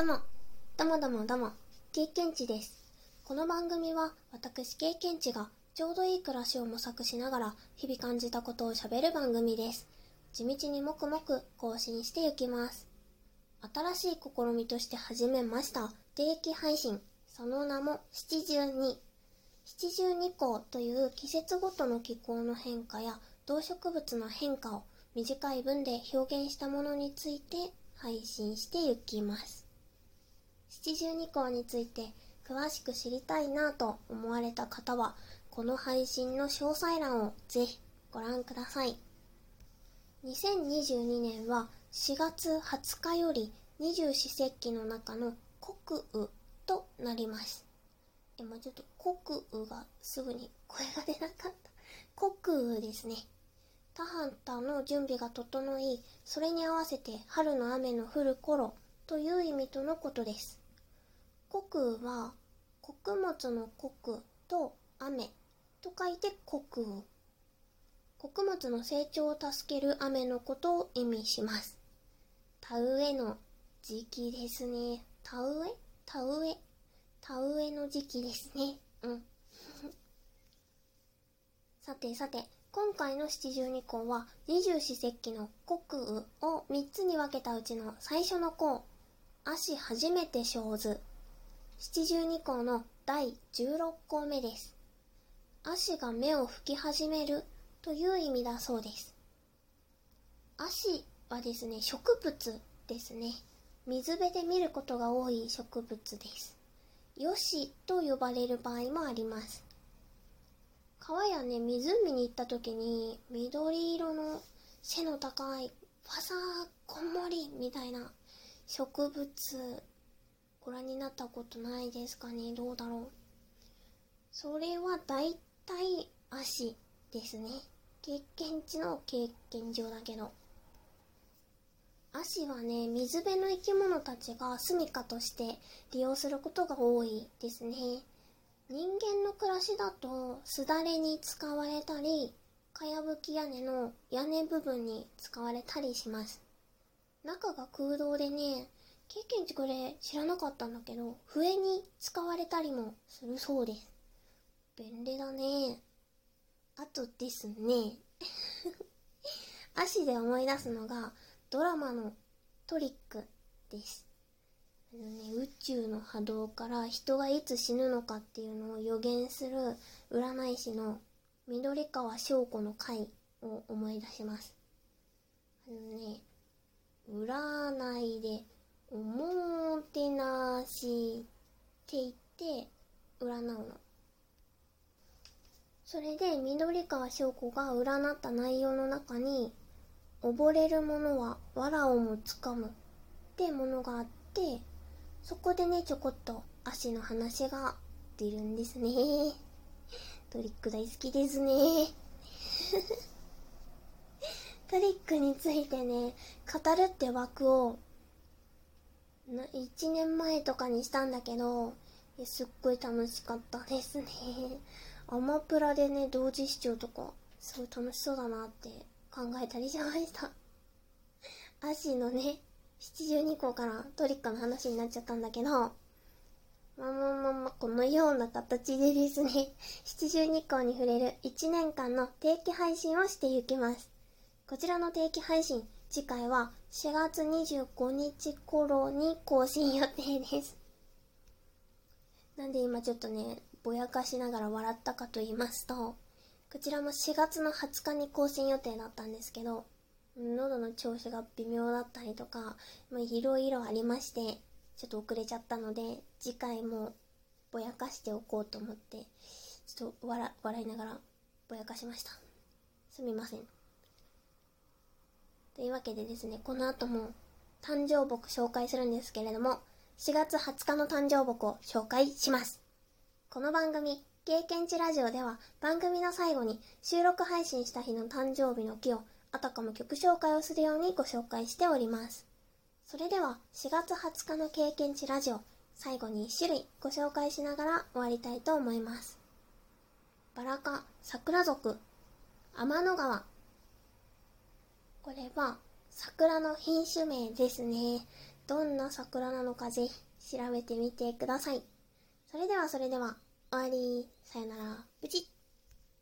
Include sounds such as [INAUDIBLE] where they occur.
どうも、どうもどうもどうも、経験値です。この番組は私経験値がちょうどいい暮らしを模索しながら日々感じたことを喋る番組です。地道にもくもく更新していきます。新しい試みとして始めました定期配信、その名も七十二。七十二項という季節ごとの気候の変化や動植物の変化を短い文で表現したものについて配信していきます。七十二項について詳しく知りたいなと思われた方はこの配信の詳細欄をぜひご覧ください。2022年は4月20日より二十四節気の中の国雨となります。今ちょっと国雨がすぐに声が出なかった。国雨ですね。田畑の準備が整いそれに合わせて春の雨の降る頃という意味とのことです。穀雨は穀物の穀と雨と書いて穀雨穀物の成長を助ける雨のことを意味します。田植えの時期ですね。田植え？田植え？田植えの時期ですね。うん。[LAUGHS] さてさて今回の七十二項は二十四節気の穀雨を3つに分けたうちの最初の項。足初めて生ず。七十二項の第16項目です。足が芽を吹き始めるという意味だそうです。足はですね植物ですね。水辺で見ることが多い植物です。よしと呼ばれる場合もあります。川やね湖に行った時に緑色の背の高いファサーこんもりみたいな植物ご覧になったことないですかね？どうだろう？それは大体足ですね。経験値の経験上だけど。足はね水辺の生き物たちが住処として利用することが多いですね。人間の暮らしだとすだれに使われたりかやぶき屋根の屋根部分に使われたりします。中が空洞でね経験値これ知らなかったんだけど笛に使われたりもするそうです。便利だね。あとですね。[LAUGHS] 足で思い出すのがドラマのトリックです。あのね宇宙の波動から人がいつ死ぬのかっていうのを予言する占い師の緑川翔子の回を思い出します。あのね占いでおもてなしって言って占うの。それで緑川翔子が占った内容の中に溺れる者は藁をもつかむってものがあってそこでねちょこっと足の話が出るんですね。トリック大好きですね。トリックについてね語るって枠を1年前とかにしたんだけどすっごい楽しかったですね。[LAUGHS] アマプラでね同時視聴とかすごい楽しそうだなって考えたりしました。[LAUGHS] アシのね72個からトリックの話になっちゃったんだけどまあまあまあまあこのような形でですね [LAUGHS] 72項に触れる1年間の定期配信をしていきます。こちらの定期配信次回は4月25日頃に更新予定です。なんで今ちょっとねぼやかしながら笑ったかと言いますとこちらも4月の20日に更新予定だったんですけど喉の調子が微妙だったりとかいろいろありましてちょっと遅れちゃったので次回もぼやかしておこうと思ってちょっと笑笑いながらぼやかしました。すみません。というわけでですねこの後も誕生木紹介するんですけれども4月20日の誕生木を紹介します。この番組経験値ラジオでは番組の最後に収録配信した日の誕生日の木をあたかも曲紹介をするようにご紹介しております。それでは4月20日の経験値ラジオ最後に1種類ご紹介しながら終わりたいと思います。バラ科桜族天の川これは桜の品種名ですねどんな桜なのかぜひ調べてみてください。それではそれでは、終わり。さよなら。プチッ。